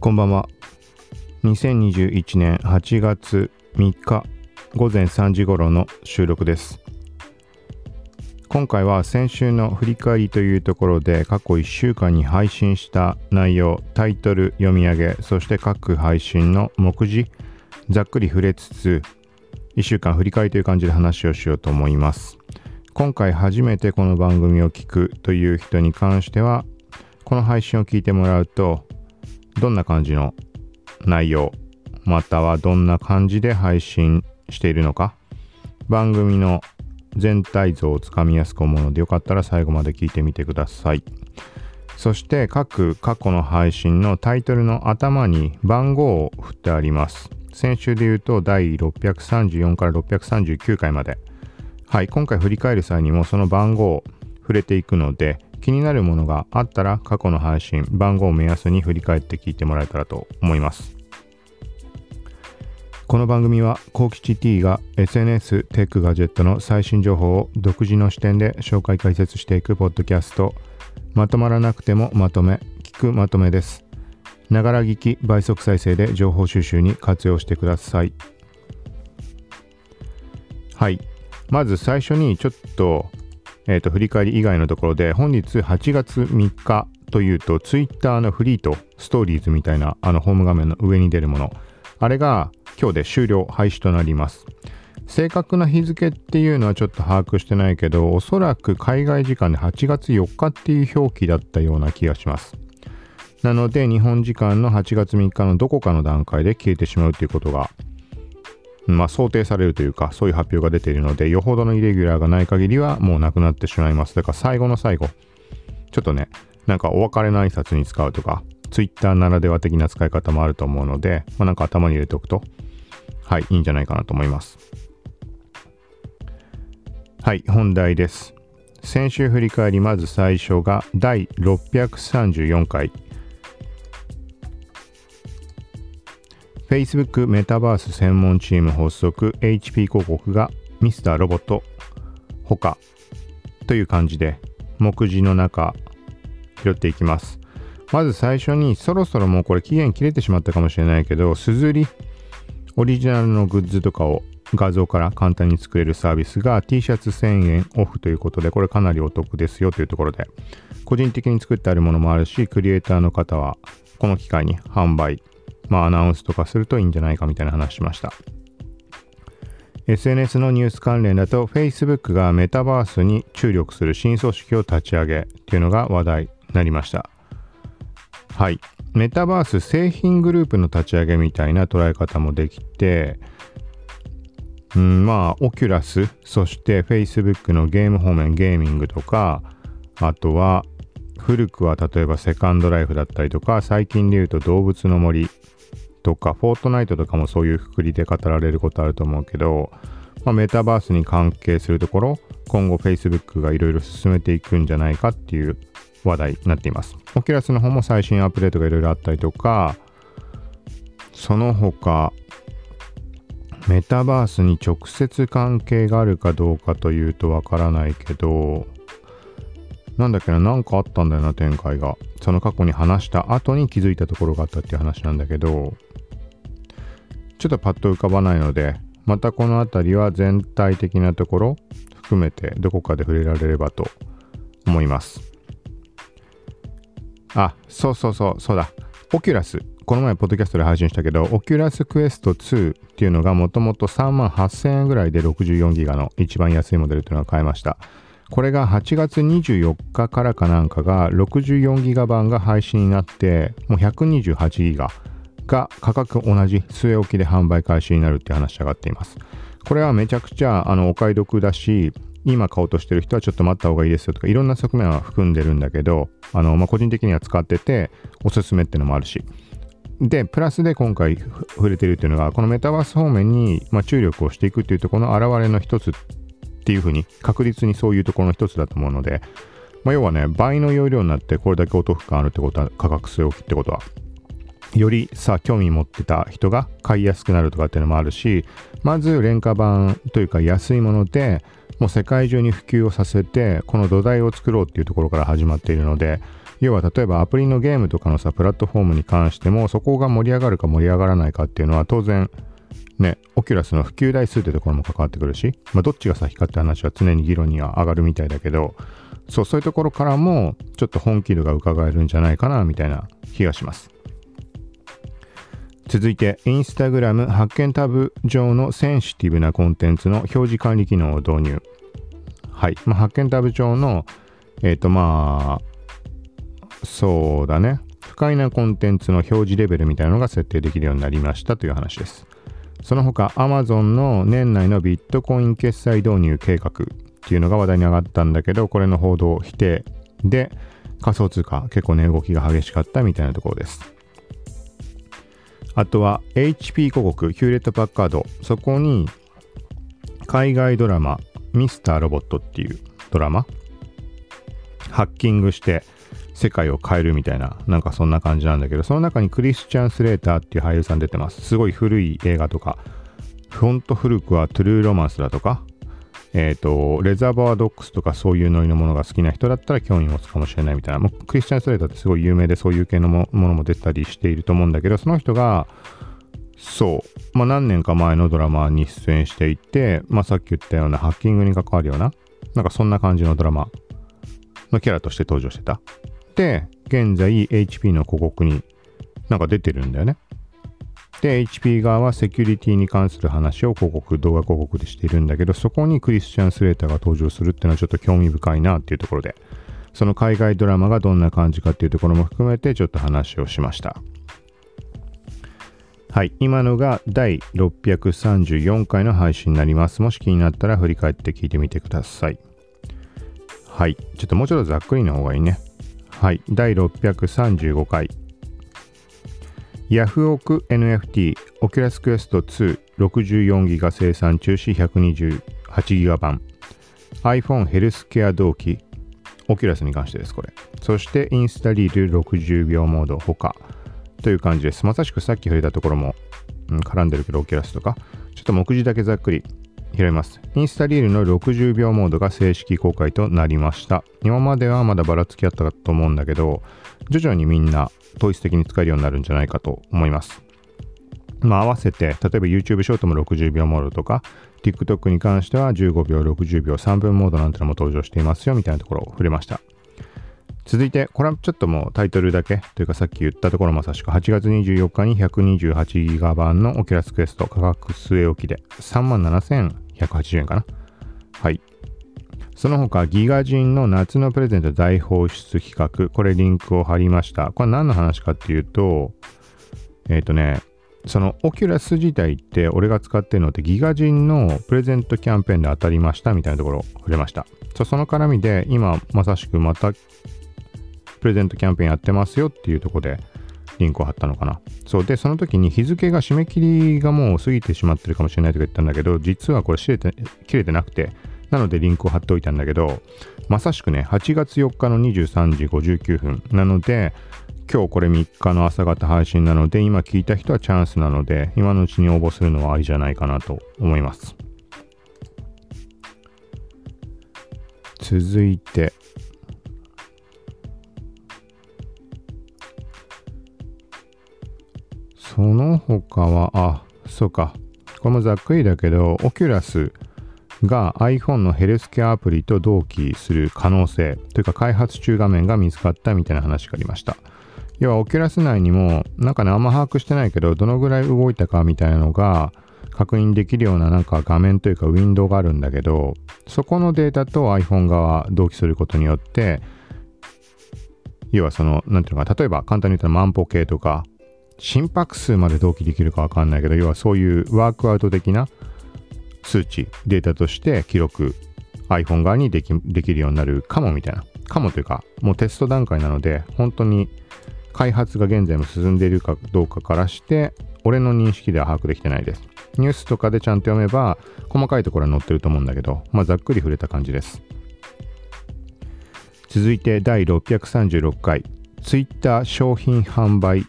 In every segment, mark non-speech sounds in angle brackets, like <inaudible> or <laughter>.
こんばんは。2021年8月3日午前3時頃の収録です。今回は先週の振り返りというところで過去1週間に配信した内容、タイトル読み上げ、そして各配信の目次、ざっくり触れつつ、1週間振り返りという感じで話をしようと思います。今回初めてこの番組を聞くという人に関しては、この配信を聞いてもらうと、どんな感じの内容、またはどんな感じで配信しているのか、番組の全体像をつかみやすく思うのでよかったら最後まで聞いてみてください。そして各過去の配信のタイトルの頭に番号を振ってあります。先週で言うと第634から639回まで。はい、今回振り返る際にもその番号を触れていくので、気になるものがあったら過去の配信、番号を目安に振り返って聞いてもらえたらと思います。この番組は、コウキチ T が SNS、テック、ガジェットの最新情報を独自の視点で紹介解説していくポッドキャスト、まとまらなくてもまとめ、聞くまとめです。ながら聞き、倍速再生で情報収集に活用してください。はい。まず最初にちょっとえー、と、振り返り以外のところで、本日8月3日というと、Twitter のフリート、ストーリーズみたいな、あの、ホーム画面の上に出るもの、あれが今日で終了、廃止となります。正確な日付っていうのはちょっと把握してないけど、おそらく海外時間で8月4日っていう表記だったような気がします。なので、日本時間の8月3日のどこかの段階で消えてしまうということがまあ、想定されるというか、そういう発表が出ているので、よほどのイレギュラーがない限りはもうなくなってしまいます。だから最後の最後、ちょっとね、なんかお別れの挨拶に使うとか、Twitter ならでは的な使い方もあると思うので、まあ、なんか頭に入れておくと、はい、いいんじゃないかなと思います。はい、本題です。先週振り返り、まず最初が第634回 Facebook メタバース専門チーム発足 HP 広告がミスターロボット他という感じで目次の中拾っていきます。まず最初にそろそろもうこれ期限切れてしまったかもしれないけど、すずりオリジナルのグッズとかを画像から簡単に作れるサービスが T シャツ1000円オフということで、これかなりお得ですよというところで、個人的に作ってあるものもあるし、クリエイターの方はこの機会に販売まあ、アナウンスとかするといいんじゃないかみたいな話しました。SNS のニュース関連だと Facebook がメタバースに注力する新組織を立ち上げっていうのが話題になりました。はい。メタバース製品グループの立ち上げみたいな捉え方もできて、うん、まあ、オキュラス、そして Facebook のゲーム方面、ゲーミングとか、あとは古くは例えばセカンドライフだったりとか、最近で言うと動物の森とか、フォートナイトとかもそういうくくりで語られることあると思うけど、まあ、メタバースに関係するところ、今後 Facebook がいろいろ進めていくんじゃないかっていう話題になっています。オキュラスの方も最新アップデートがいろいろあったりとか、その他、メタバースに直接関係があるかどうかというとわからないけど、なんだっけな、なんかあったんだよな、展開が。その過去に話した後に気づいたところがあったっていう話なんだけど、ちょっとパッと浮かばないので、またこの辺りは全体的なところ含めてどこかで触れられればと思います。あ、そうそうそう、そうだ。オキュラス。この前、ポッドキャストで配信したけど、オキュラスクエスト2っていうのがもともと3万8000円ぐらいで64ギガの一番安いモデルっていうのが買えました。これが8月24日からかなんかが64ギガ版が配信になってもう128ギガが価格同じ据え置きで販売開始になるって話が上がっています。これはめちゃくちゃあのお買い得だし今買おうとしてる人はちょっと待った方がいいですよとかいろんな側面は含んでるんだけどあの、まあ、個人的には使ってておすすめってのもあるし。で、プラスで今回触れてるっていうのが、このメタバース方面に、まあ、注力をしていくっていうとこの表れの一つっていうふうに確実にそういうところの一つだと思うので、まあ、要はね倍の容量になってこれだけお得感あるってことは価格据え置きってことはよりさ興味持ってた人が買いやすくなるとかっていうのもあるしまず廉価版というか安いものでもう世界中に普及をさせてこの土台を作ろうっていうところから始まっているので要は例えばアプリのゲームとかのさプラットフォームに関してもそこが盛り上がるか盛り上がらないかっていうのは当然ねオキュラスの普及台数ってところも関わってくるし、まあ、どっちが先かって話は常に議論には上がるみたいだけどそうそういうところからもちょっと本気度が伺えるんじゃないかなみたいな気がします続いて、インスタグラム発見タブ上のセンシティブなコンテンツの表示管理機能を導入。はい。まあ、発見タブ上の、えっ、ー、とまあ、そうだね。不快なコンテンツの表示レベルみたいなのが設定できるようになりましたという話です。その他、Amazon の年内のビットコイン決済導入計画っていうのが話題に上がったんだけど、これの報道否定で、仮想通貨結構値、ね、動きが激しかったみたいなところです。あとは HP 広告、ヒューレット・パッカード、そこに海外ドラマ、ミスター・ロボットっていうドラマ、ハッキングして世界を変えるみたいな、なんかそんな感じなんだけど、その中にクリスチャン・スレーターっていう俳優さん出てます。すごい古い映画とか、ほんと古くはトゥルーロマンスだとか、えっ、ー、と、レザーバードックスとかそういうノリのものが好きな人だったら興味持つかもしれないみたいな。もうクリスチャン・スレーターってすごい有名でそういう系のものも出たりしていると思うんだけど、その人が、そう、まあ何年か前のドラマに出演していて、まあさっき言ったようなハッキングに関わるような、なんかそんな感じのドラマのキャラとして登場してた。で、現在 HP の広告になんか出てるんだよね。で、HP 側はセキュリティに関する話を広告、動画広告でしているんだけど、そこにクリスチャン・スレーターが登場するっていうのはちょっと興味深いなっていうところで、その海外ドラマがどんな感じかっていうところも含めてちょっと話をしました。はい。今のが第634回の配信になります。もし気になったら振り返って聞いてみてください。はい。ちょっともうちょっとざっくりの方がいいね。はい。第635回。ヤフオク NFT オキュラスクエスト2 64ギガ生産中止128ギガ版。iPhone ヘルスケア同期オキュラスに関してですこれ。そしてインスタリール60秒モード他。という感じです。まさしくさっき触れたところも、うん、絡んでるけどオキュラスとか。ちょっと目次だけざっくり。拾います。インスタリールの60秒モードが正式公開となりました。今まではまだばらつきあったと思うんだけど、徐々にみんな統一的に使えるようになるんじゃないかと思います。まあ、合わせて、例えば YouTube ショートも60秒モードとか、TikTok に関しては15秒、60秒、3分モードなんてのも登場していますよみたいなところを触れました。続いて、これはちょっともうタイトルだけというかさっき言ったところまさしく8月24日に128ギガ版のオキュラスクエスト価格据え置きで37,180円かな。はい。その他、ギガ人の夏のプレゼント大放出企画。これリンクを貼りました。これ何の話かっていうと、えっ、ー、とね、そのオキュラス自体って俺が使ってるのってギガ人のプレゼントキャンペーンで当たりましたみたいなところ触れました。その絡みで今まさしくまたプレゼントキャンペーンやってますよっていうとこでリンクを貼ったのかな。そうで、その時に日付が締め切りがもう過ぎてしまってるかもしれないとか言ったんだけど、実はこれ切れて切れてなくて、なのでリンクを貼っておいたんだけど、まさしくね、8月4日の23時59分なので、今日これ3日の朝方配信なので、今聞いた人はチャンスなので、今のうちに応募するのはありじゃないかなと思います。続いて、その他は、あ、そうか。これもざっくりだけど、オキュラスが iPhone のヘルスケアアプリと同期する可能性というか開発中画面が見つかったみたいな話がありました。要はオキュラス内にもなんかねあんま把握してないけどどのぐらい動いたかみたいなのが確認できるようななんか画面というかウィンドウがあるんだけどそこのデータと iPhone 側同期することによって要はその何ていうのか例えば簡単に言ったら万歩計とか心拍数まで同期できるかわかんないけど要はそういうワークアウト的な数値、データとして記録、iPhone 側にできできるようになるかもみたいな。かもというか、もうテスト段階なので、本当に開発が現在も進んでいるかどうかからして、俺の認識では把握できてないです。ニュースとかでちゃんと読めば、細かいところは載ってると思うんだけど、まあ、ざっくり触れた感じです。続いて第636回、Twitter 商品販売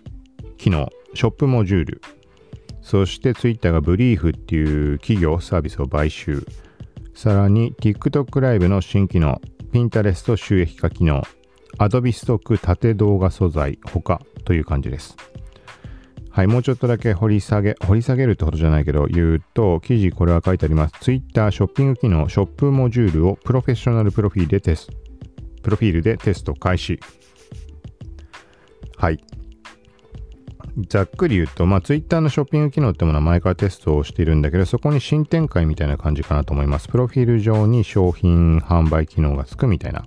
機能、ショップモジュールそしてツイッターがブリーフっていう企業サービスを買収。さらに TikTok ライブの新機能、Pinterest 収益化機能、Adobe ストック縦動画素材他という感じです。はい、もうちょっとだけ掘り下げ、掘り下げるってことじゃないけど、言うと、記事これは書いてあります。Twitter ショッピング機能、ショップモジュールをプロフェッショナルプロフィールでテスト、プロフィールでテスト開始。はい。ざっくり言うと、まあ、Twitter のショッピング機能ってものは前からテストをしているんだけど、そこに新展開みたいな感じかなと思います。プロフィール上に商品販売機能がつくみたいな。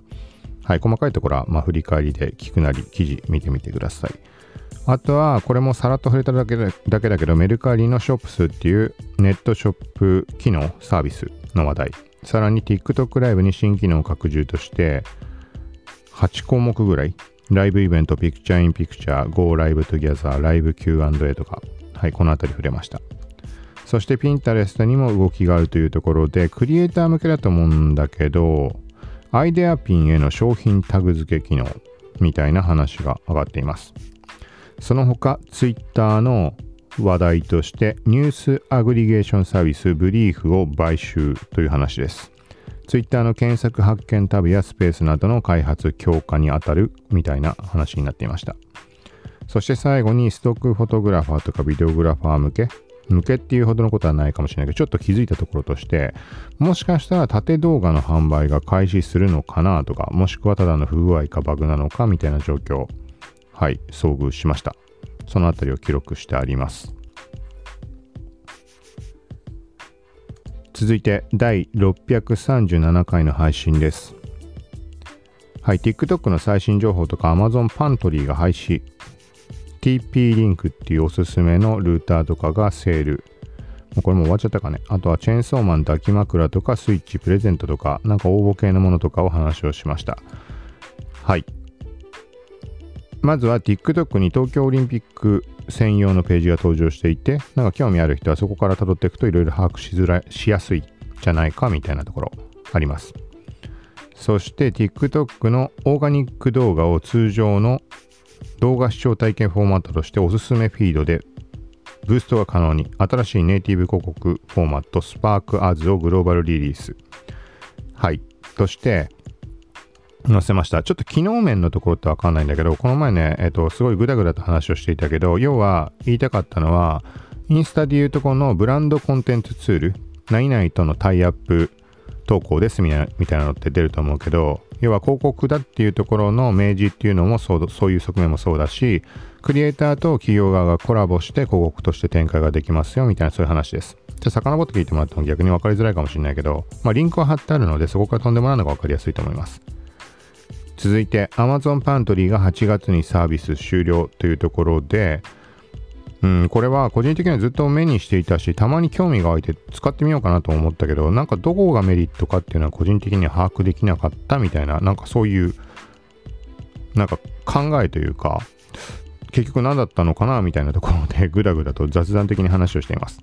はい、細かいところは、まあ、振り返りで聞くなり、記事見てみてください。あとは、これもさらっと触れただけだけだけど、メルカリのショップスっていうネットショップ機能、サービスの話題。さらに TikTok ライブに新機能拡充として、8項目ぐらいライブイベント、ピクチャーインピクチャー、Go Live Together、ライブ Q&A とか、はい、このあたり触れました。そして Pinterest にも動きがあるというところで、クリエイター向けだと思うんだけど、アイデアピンへの商品タグ付け機能みたいな話が上がっています。その他、Twitter の話題としてニュースアグリゲーションサービスブリーフを買収という話です。Twitter の検索発見タブやスペースなどの開発強化にあたるみたいな話になっていました。そして最後にストックフォトグラファーとかビデオグラファー向け向けっていうほどのことはないかもしれないけど、ちょっと気づいたところとして、もしかしたら縦動画の販売が開始するのかなとか、もしくはただの不具合かバグなのかみたいな状況、はい、遭遇しました。そのあたりを記録してあります。続いて第637回の配信です。はい、TikTok の最新情報とか Amazon パントリーが廃止。TP リンクっていうおすすめのルーターとかがセール。もうこれも終わっちゃったかね。あとはチェーンソーマン抱き枕とかスイッチプレゼントとか、なんか応募系のものとかを話をしました。はい。まずは TikTok に東京オリンピック専用のページが登場していて、なんか興味ある人はそこから辿っていくといろいろ把握しづらい、しやすいじゃないかみたいなところあります。そして TikTok のオーガニック動画を通常の動画視聴体験フォーマットとしておすすめフィードでブーストが可能に新しいネイティブ広告フォーマット Spark Ads をグローバルリリース。はい。として、載せました。ちょっと機能面のところってわかんないんだけど、この前ね、えっ、と、すごいグダグダと話をしていたけど、要は言いたかったのは、インスタでいうとこのブランドコンテンツツール、何々とのタイアップ投稿ですみたいなみたいなのって出ると思うけど、要は広告だっていうところの明示っていうのもそうそういう側面もそうだし、クリエイターと企業側がコラボして広告として展開ができますよみたいなそういう話です。じゃあ遡って聞いてもらっても逆に分かりづらいかもしれないけど、まあ、リンクは貼ってあるのでそこから飛んでもらうのが分かりやすいと思います。続いて Amazon パントリーが8月にサービス終了というところで、うん、これは個人的にはずっと目にしていたし、たまに興味が湧いて使ってみようかなと思ったけど、なんかどこがメリットかっていうのは個人的には把握できなかったみたいな、なんかそういう、なんか考えというか、結局何だったのかなみたいなところでぐだぐだと雑談的に話をしています。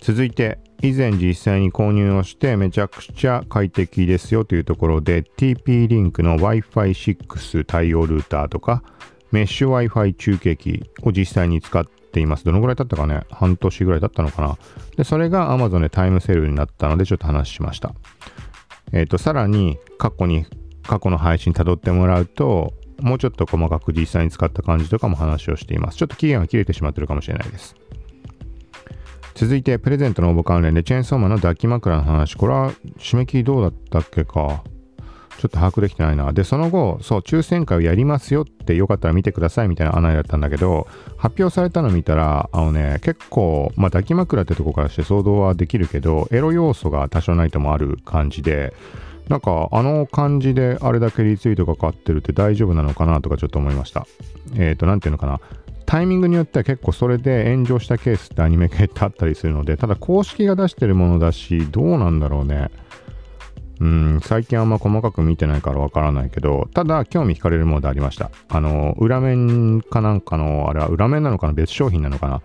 続いて、以前実際に購入をしてめちゃくちゃ快適ですよというところで TP リンクの Wi-Fi6 対応ルーターとかメッシュ Wi-Fi 中継機を実際に使っています。どのぐらい経ったかね？半年ぐらい経ったのかな？で、それが Amazon でタイムセールになったのでちょっと話しました。えっ、ー、と、さらに過去に、過去の配信辿ってもらうと、もうちょっと細かく実際に使った感じとかも話をしています。ちょっと期限が切れてしまってるかもしれないです。続いて、プレゼントの応募関連でチェーンソーマンの抱き枕の話。これは締め切りどうだったっけか。ちょっと把握できてないな。で、その後、そう、抽選会をやりますよってよかったら見てくださいみたいな案内だったんだけど、発表されたの見たら、あのね、結構、まあ、抱き枕ってとこからして想像はできるけど、エロ要素が多少ないともある感じで、なんか、あの感じであれだけリツイートがかかってるって大丈夫なのかなとかちょっと思いました。えっ、ー、と、なんていうのかな。タイミングによっては結構それで炎上したケースってアニメ系ってあったりするので、ただ公式が出してるものだし、どうなんだろうね。うん、最近あんま細かく見てないからわからないけど、ただ興味惹かれるものでありました。あの、裏面かなんかの、あれは裏面なのかな？別商品なのかな？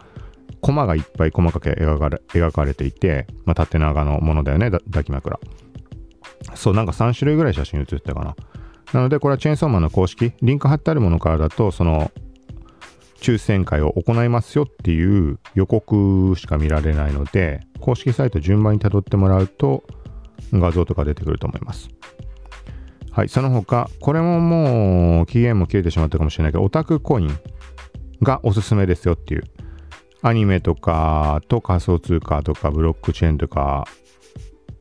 コマがいっぱい細かく描かれ描かれていて、まあ、縦長のものだよね、抱き枕。そう、なんか3種類ぐらい写真写ってたかな。なので、これはチェーンソーマンの公式、リンク貼ってあるものからだと、その抽選会を行いますよっていう予告しか見られないので、公式サイト順番に辿ってもらうと画像とか出てくると思います。はい、その他、これももう期限も切れてしまったかもしれないけど、オタクコインがおすすめですよっていう、アニメとかと仮想通貨とかブロックチェーンとか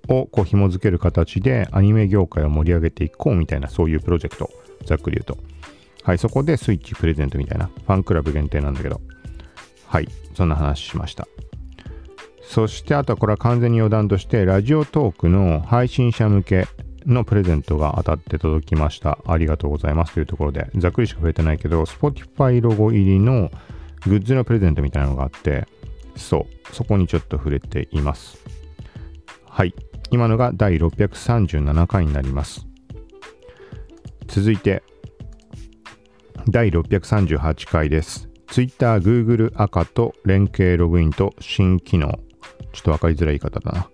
をこう紐付ける形でアニメ業界を盛り上げていこうみたいなそういうプロジェクト、ざっくり言うと。はい、そこでスイッチプレゼントみたいな、ファンクラブ限定なんだけど、はい、そんな話しました。そしてあとはこれは完全に余談として、ラジオトークの配信者向けのプレゼントが当たって届きました。ありがとうございますというところで、ざっくりしか触れてないけど、Spotify ロゴ入りのグッズのプレゼントみたいなのがあって、そう、そこにちょっと触れています。はい、今のが第637回になります。続いて、第638回です。Twitter、Google 赤と連携ログインと新機能。ちょっと分かりづらい言い方だな。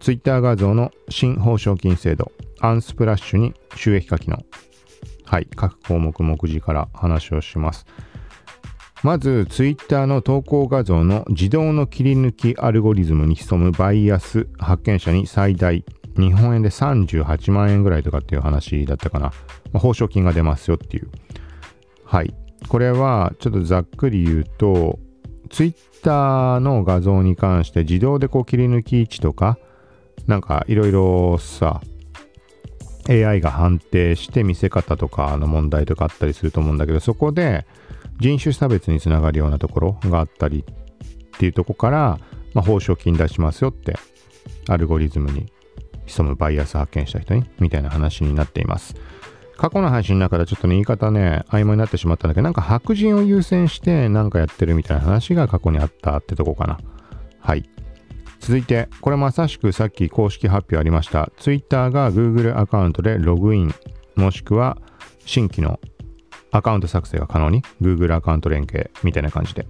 Twitter 画像の新報奨金制度。アンスプラッシュに収益化機能。はい。各項目目次から話をします。まず、Twitter の投稿画像の自動の切り抜きアルゴリズムに潜むバイアス発見者に最大日本円で38万円ぐらいとかっていう話だったかな。まあ、報奨金が出ますよっていう。はい。これはちょっとざっくり言うと、Twitter の画像に関して自動でこう切り抜き位置とか、なんかいろいろさ、AI が判定して見せ方とかの問題とかあったりすると思うんだけど、そこで人種差別につながるようなところがあったりっていうとこから、まあ、報奨金出しますよってアルゴリズムに潜むバイアス発見した人にみたいな話になっています。過去の配信の中でちょっとね、言い方ね、曖昧になってしまったんだけど、なんか白人を優先してなんかやってるみたいな話が過去にあったってとこかな。はい。続いて、これまさしくさっき公式発表ありました。Twitter が Google アカウントでログイン、もしくは新規のアカウント作成が可能に、Google アカウント連携みたいな感じで。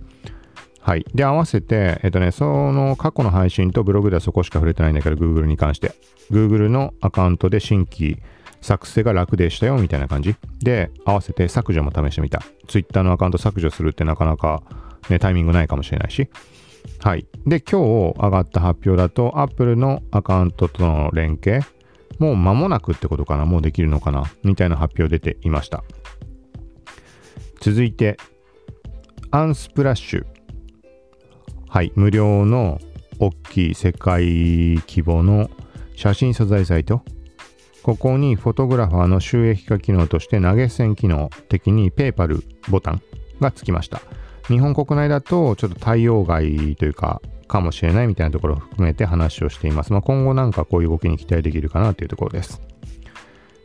はい。で、合わせて、えっとね、その過去の配信とブログではそこしか触れてないんだけど、Google に関して。Google のアカウントで新規作成が楽でしたよみたいな感じ。で合わせて削除も試してみた。Twitter のアカウント削除するってなかなか、ね、タイミングないかもしれないし。はい。で今日上がった発表だと Apple のアカウントとの連携もう間もなくってことかな。もうできるのかな。みたいな発表出ていました。続いてアンスプラッシュ。はい。無料の大きい世界規模の写真素材サイト。ここにフォトグラファーの収益化機能として投げ銭機能的に PayPal ボタンがつきました。日本国内だとちょっと対応外というか、かもしれないみたいなところを含めて話をしています。まあ、今後なんかこういう動きに期待できるかなというところです。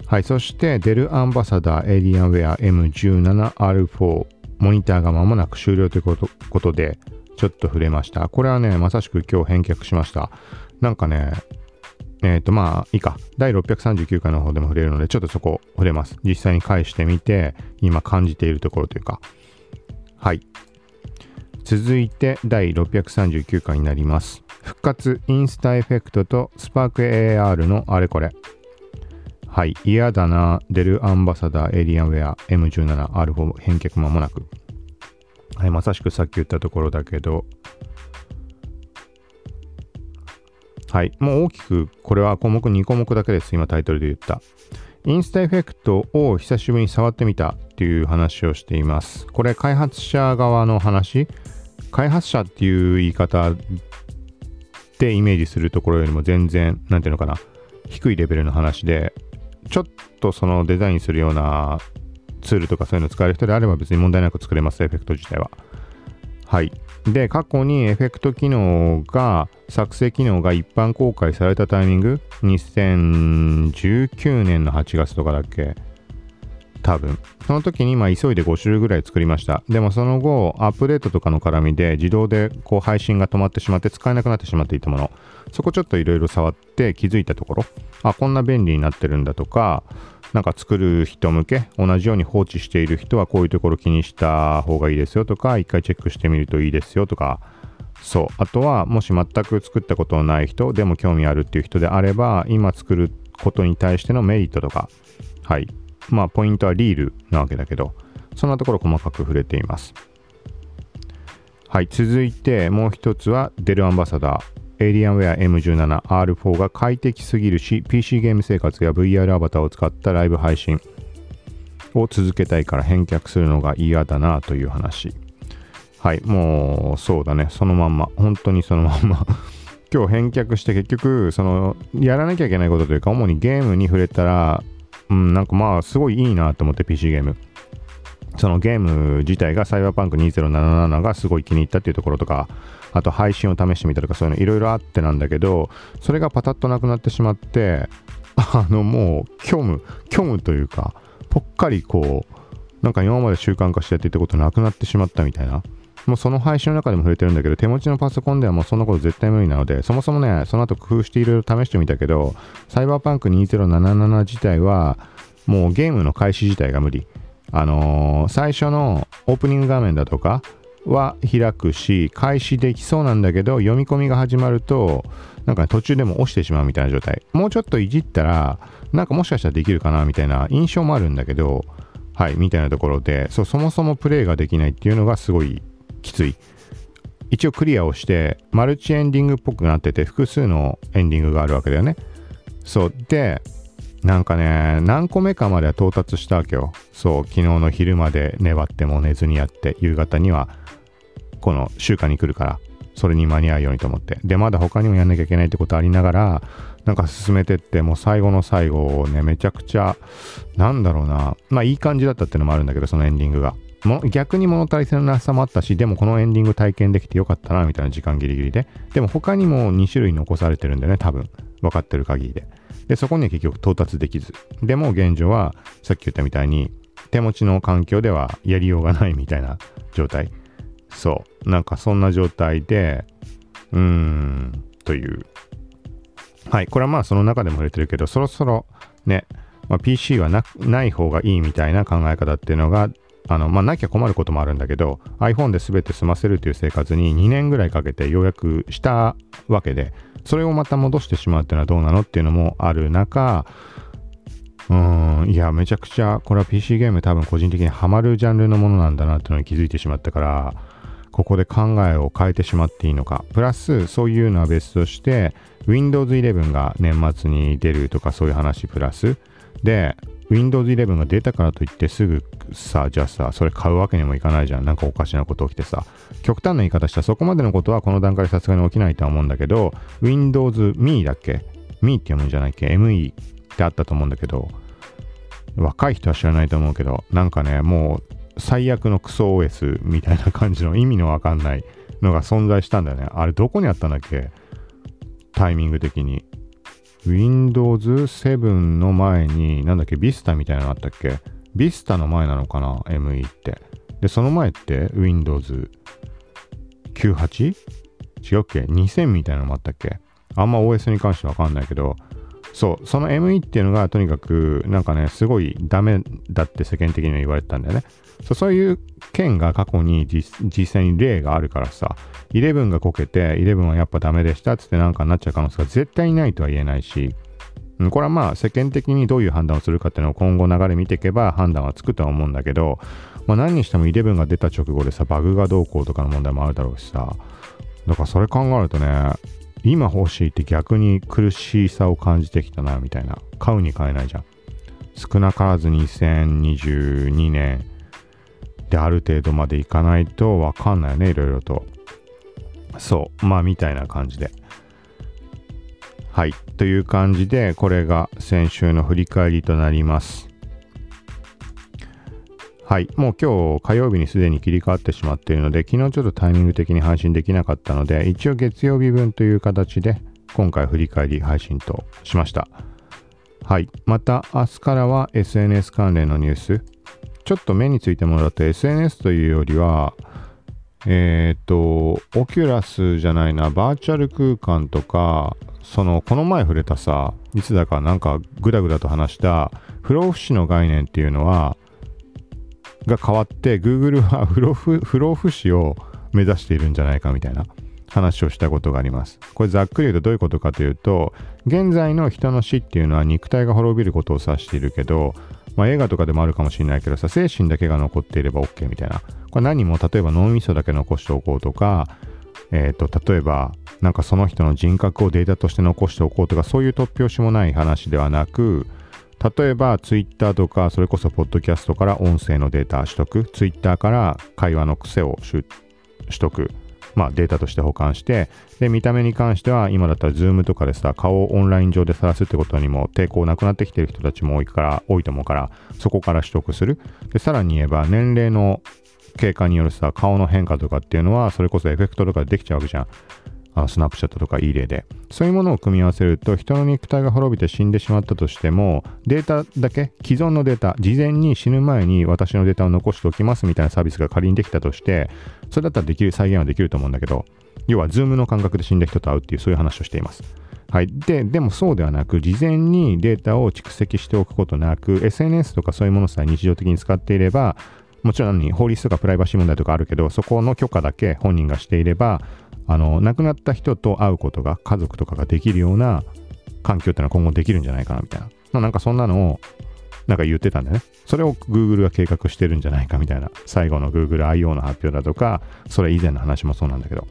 はい、そしてデルアンバサダーエイリアンウェア M17R4 モニターが間もなく終了ということことでちょっと触れました。これはね、まさしく今日返却しました。なんかね、えっ、ー、と、まあ、いいか。第639回の方でも触れるので、ちょっとそこ触れます。実際に返してみて、今感じているところというか。はい。続いて、第639回になります。復活インスタエフェクトとスパーク AR のあれこれ。はい。嫌だな、デルアンバサダーエイリアンウェア M17R4 返却間もなく。はい。まさしくさっき言ったところだけど、はい。もう大きく、これは項目2項目だけです。今タイトルで言った。インスタエフェクトを久しぶりに触ってみたっていう話をしています。これ開発者側の話開発者っていう言い方でイメージするところよりも全然、なんていうのかな、低いレベルの話で、ちょっとそのデザインするようなツールとかそういうの使える人であれば別に問題なく作れます、エフェクト自体は。はい。で、過去にエフェクト機能が、作成機能が一般公開されたタイミング、2019年の8月とかだっけ？多分。その時にまあ急いで5種類ぐらい作りました。でもその後、アップデートとかの絡みで自動でこう配信が止まってしまって使えなくなってしまっていたもの。そこちょっといろいろ触って気づいたところ、あ、こんな便利になってるんだとか、なんか作る人向け、同じように放置している人はこういうところ気にした方がいいですよとか、一回チェックしてみるといいですよとか、そう。あとは、もし全く作ったことのない人、でも興味あるっていう人であれば、今作ることに対してのメリットとか、はい。まあ、ポイントはリールなわけだけど、そんなところ細かく触れています。はい、続いてもう一つはデルアンバサダー。エイリアンウェア M17R4 が快適すぎるし、PC ゲーム生活や VR アバターを使ったライブ配信を続けたいから返却するのが嫌だなという話。はい、もうそうだね、そのまんま、本当にそのまんま <laughs> 今日返却して結局、その、やらなきゃいけないことというか、主にゲームに触れたら、うん、なんかまあ、すごいいいなと思って PC ゲーム。そのゲーム自体がサイバーパンク2077がすごい気に入ったっていうところとか、あと配信を試してみたとかそういうのいろいろあってなんだけど、それがパタッとなくなってしまって、あのもう虚無、虚無というか、ぽっかりこう、なんか今まで習慣化してやっていたことなくなってしまったみたいな。もうその配信の中でも触れてるんだけど、手持ちのパソコンではもうそんなこと絶対無理なので、そもそもね、その後工夫していろいろ試してみたけど、サイバーパンク2077自体は、もうゲームの開始自体が無理。あのー、最初のオープニング画面だとかは開くし、開始できそうなんだけど、読み込みが始まると、なんか、ね、途中でも押してしまうみたいな状態。もうちょっといじったら、なんかもしかしたらできるかなみたいな印象もあるんだけど、はい、みたいなところで、そうそもそもプレイができないっていうのがすごいきつい。一応クリアをして、マルチエンディングっぽくなってて、複数のエンディングがあるわけだよね。そう。で、なんかね、何個目かまでは到達したわけよ。そう、昨日の昼まで粘っても寝ずにやって、夕方にはこの週間に来るから、それに間に合うようにと思って。で、まだ他にもやんなきゃいけないってことありながら、なんか進めてって、もう最後の最後をね、めちゃくちゃ、なんだろうな、まあいい感じだったっていうのもあるんだけど、そのエンディングが。も逆に物足りせなさもあったし、でもこのエンディング体験できてよかったな、みたいな時間ギリギリで。でも他にも2種類残されてるんだよね、多分。分かってる限りで。で、そこには結局到達できず。でも現状は、さっき言ったみたいに、手持ちの環境ではやりようがないみたいな状態。そう。なんかそんな状態で、うーん、という。はい。これはまあその中でも触れてるけど、そろそろね、まあ、PC はない方がいいみたいな考え方っていうのが、あの、まあ、なきゃ困ることもあるんだけど、iPhone で全て済ませるという生活に2年ぐらいかけてようやくしたわけで、それをまた戻してしまうっていうのはどうなのっていうのもある中、うん、いや、めちゃくちゃ、これは PC ゲーム多分個人的にハマるジャンルのものなんだなっていうのに気づいてしまったから、ここで考えを変えてしまっていいのか。プラス、そういうのは別として、Windows 11が年末に出るとかそういう話プラス。で、Windows 11が出たからといってすぐさ、じゃあさ、それ買うわけにもいかないじゃん。なんかおかしなこと起きてさ。極端な言い方したらそこまでのことはこの段階でさすがに起きないとは思うんだけど、Windows Me だっけ ?Me って読むんじゃないっけ ?ME ってあったと思うんだけど、若い人は知らないと思うけど、なんかね、もう最悪のクソ OS みたいな感じの意味のわかんないのが存在したんだよね。あれどこにあったんだっけ？タイミング的に。Windows 7の前に、なんだっけ、Vista みたいなのあったっけ ?Vista の前なのかな ?ME って。で、その前って Windows 98? 違うっけ ?2000 みたいなのもあったっけ？あんま OS に関してわかんないけど、そう、その ME っていうのがとにかくなんかね、すごいダメだって世間的には言われてたんだよね。そうそういう件が過去に実際に例があるからさ、11がこけて、11はやっぱダメでしたっつってなんかになっちゃう可能性が絶対にないとは言えないし、これはまあ世間的にどういう判断をするかっていうのを今後流れ見ていけば判断はつくとは思うんだけど、まあ何にしても11が出た直後でさ、バグがどうこうとかの問題もあるだろうしさ、だからそれ考えるとね、今欲しいって逆に苦しさを感じてきたな、みたいな。買うに買えないじゃん。少なからず2022年である程度までいかないとわかんないよね、いろいろと。そう。まあ、みたいな感じで。はい。という感じで、これが先週の振り返りとなります。はい。もう今日火曜日にすでに切り替わってしまっているので、昨日ちょっとタイミング的に配信できなかったので、一応月曜日分という形で、今回振り返り配信としました。はい。また明日からは SNS 関連のニュース。ちょっと目についてもらうと SNS というよりは、えっ、ー、と、オキュラスじゃないな、バーチャル空間とか、その、この前触れたさ、いつだかなんかグダグダと話した不老不死の概念っていうのは、が変わって Google は不老不不老不死を目指しているんじゃないかみたいな話をしたことがあります。これざっくり言うとどういうことかというと現在の人の死っていうのは肉体が滅びることを指しているけどまあ、映画とかでもあるかもしれないけどさ、精神だけが残っていれば OK みたいな。これ何も、例えば脳みそだけ残しておこうとか、えっ、ー、と、例えば、なんかその人の人格をデータとして残しておこうとか、そういう突拍子もない話ではなく、例えば Twitter とか、それこそポッドキャストから音声のデータ取得、Twitter から会話の癖を取得、まあ、データとして保管して、で、見た目に関しては、今だったら Zoom とかでさ、顔をオンライン上で晒すってことにも抵抗なくなってきてる人たちも多いから、多いと思うから、そこから取得する。で、さらに言えば、年齢の経過によるさ、顔の変化とかっていうのは、それこそエフェクトとかでできちゃうわけじゃん。あスナップチャットとかいい例で。そういうものを組み合わせると、人の肉体が滅びて死んでしまったとしても、データだけ、既存のデータ、事前に死ぬ前に私のデータを残しておきますみたいなサービスが仮にできたとして、それだったらできる、再現はできると思うんだけど、要は、ズームの感覚で死んだ人と会うっていう、そういう話をしています。はい。で、でもそうではなく、事前にデータを蓄積しておくことなく、SNS とかそういうものさえ日常的に使っていれば、もちろん法律とかプライバシー問題とかあるけど、そこの許可だけ本人がしていれば、あの、亡くなった人と会うことが、家族とかができるような環境ってのは今後できるんじゃないかなみたいな。まあ、なんかそんなのを、なんか言ってたんでね。それを Google が計画してるんじゃないかみたいな。最後の Google I.O. の発表だとか、それ以前の話もそうなんだけど。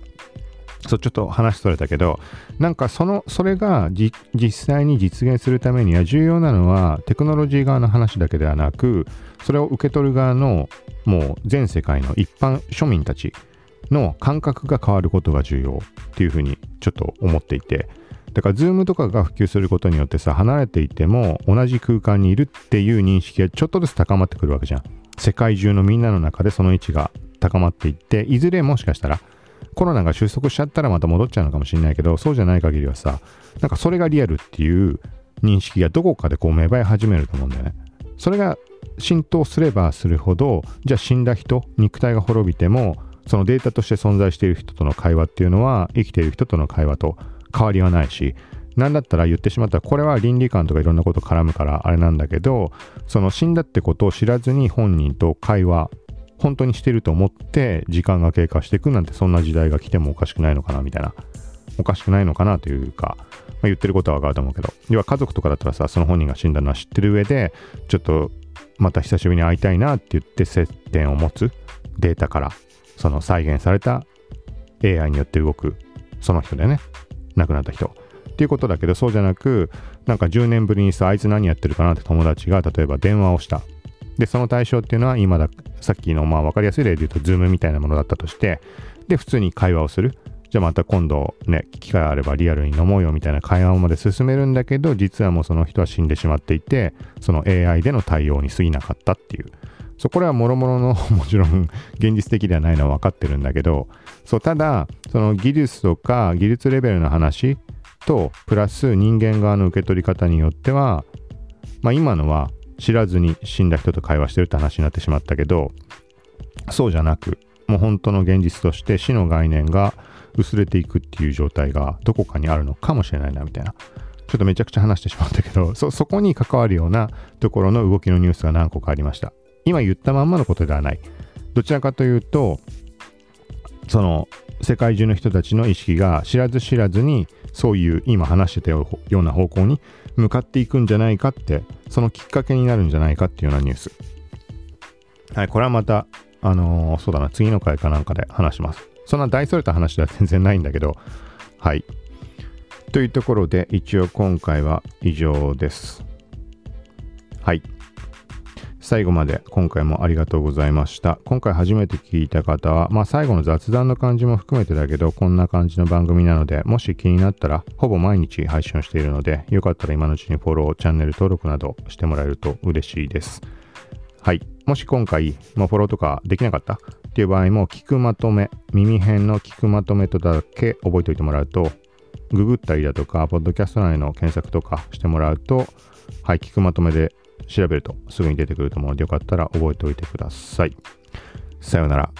そう、ちょっと話それたけど、なんかその、それが実際に実現するためには重要なのはテクノロジー側の話だけではなく、それを受け取る側のもう全世界の一般庶民たちの感覚が変わることが重要っていうふうにちょっと思っていて、だから、ズームとかが普及することによってさ、離れていても同じ空間にいるっていう認識がちょっとずつ高まってくるわけじゃん。世界中のみんなの中でその位置が高まっていって、いずれもしかしたらコロナが収束しちゃったらまた戻っちゃうのかもしれないけど、そうじゃない限りはさ、なんかそれがリアルっていう認識がどこかでこう芽生え始めると思うんだよね。それが浸透すればするほど、じゃあ死んだ人、肉体が滅びても、そのデータとして存在している人との会話っていうのは、生きている人との会話と変わりはないし、なんだったら言ってしまったら、これは倫理観とかいろんなこと絡むからあれなんだけど、その死んだってことを知らずに本人と会話本当にしてると思って時間が経過していくなんてそんな時代が来てもおかしくないのかなみたいな。おかしくないのかなというか、まあ、言ってることはわかると思うけど、要は家族とかだったらさ、その本人が死んだのは知ってる上で、ちょっとまた久しぶりに会いたいなって言って接点を持つデータから、その再現された AI によって動く、その人でね、亡くなった人。っていうことだけど、そうじゃなく、なんか10年ぶりにさ、あいつ何やってるかなって友達が、例えば電話をした。で、その対象っていうのは今だ、さっきのまあ分かりやすい例で言うと、ズームみたいなものだったとして、で、普通に会話をする。じゃあまた今度ね、機会あればリアルに飲もうよみたいな会話まで進めるんだけど、実はもうその人は死んでしまっていて、その AI での対応に過ぎなかったっていう。そう、これはもろもろのもちろん現実的ではないのは分かってるんだけど、そう、ただ、その技術とか技術レベルの話と、プラス人間側の受け取り方によっては、まあ今のは知らずに死んだ人と会話してるって話になってしまったけど、そうじゃなく、もう本当の現実として死の概念が薄れていくっていう状態がどこかにあるのかもしれないなみたいな。ちょっとめちゃくちゃ話してしまったけど、そ、そこに関わるようなところの動きのニュースが何個かありました。今言ったまんまのことではない。どちらかというと、その世界中の人たちの意識が知らず知らずにそういう今話してたような方向に向かっていくんじゃないかって、そのきっかけになるんじゃないかっていうようなニュース。はい、これはまた、あのー、そうだな、次の回かなんかで話します。そんな大それた話では全然ないんだけど、はい。というところで、一応今回は以上です。はい。最後まで今回もありがとうございました。今回初めて聞いた方は、まあ最後の雑談の感じも含めてだけど、こんな感じの番組なので、もし気になったら、ほぼ毎日配信をしているので、よかったら今のうちにフォロー、チャンネル登録などしてもらえると嬉しいです。はい。もし今回、まあ、フォローとかできなかった？っていう場合も、聞くまとめ、耳辺の聞くまとめとだけ覚えておいてもらうと、ググったりだとか、ポッドキャスト内の検索とかしてもらうと、はい、聞くまとめで調べるとすぐに出てくると思うのでよかったら覚えておいてください。さようなら。